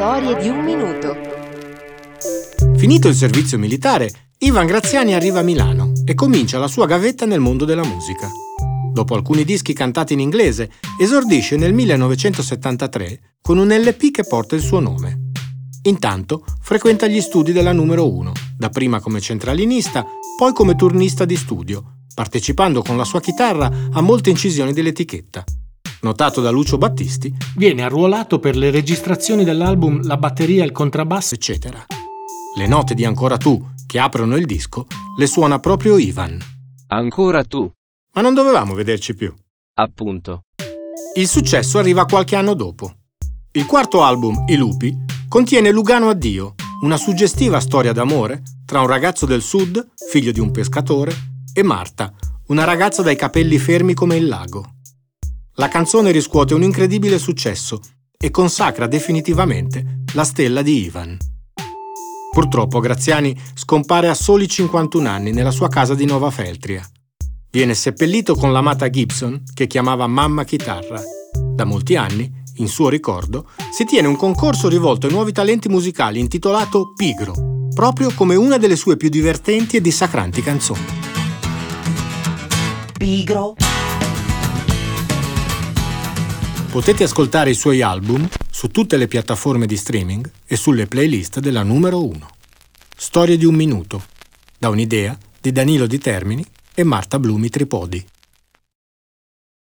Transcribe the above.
Storie di un minuto. Finito il servizio militare, Ivan Graziani arriva a Milano e comincia la sua gavetta nel mondo della musica. Dopo alcuni dischi cantati in inglese, esordisce nel 1973 con un LP che porta il suo nome. Intanto frequenta gli studi della numero 1, dapprima come centralinista, poi come turnista di studio, partecipando con la sua chitarra a molte incisioni dell'etichetta. Notato da Lucio Battisti, Viene arruolato per le registrazioni dell'album La batteria il contrabbasso. eccetera. Le note di Ancora tu, che aprono il disco, le suona proprio Ivan. Ancora tu, Ma non dovevamo vederci più. appunto. Il successo arriva qualche anno dopo. Il quarto album, I lupi, contiene Lugano Addio, una suggestiva storia d'amore tra un ragazzo del sud, figlio di un pescatore, e Marta, una ragazza dai capelli fermi come il lago. La canzone riscuote un incredibile successo e consacra definitivamente la stella di Ivan. Purtroppo Graziani scompare a soli 51 anni nella sua casa di Nova Feltria. Viene seppellito con l'amata Gibson che chiamava Mamma Chitarra. Da molti anni, in suo ricordo, si tiene un concorso rivolto ai nuovi talenti musicali intitolato Pigro, proprio come una delle sue più divertenti e dissacranti canzoni. Pigro, Potete ascoltare i suoi album su tutte le piattaforme di streaming e sulle playlist della numero 1. Storie di un minuto, da un'idea di Danilo Di Termini e Marta Blumi Tripodi.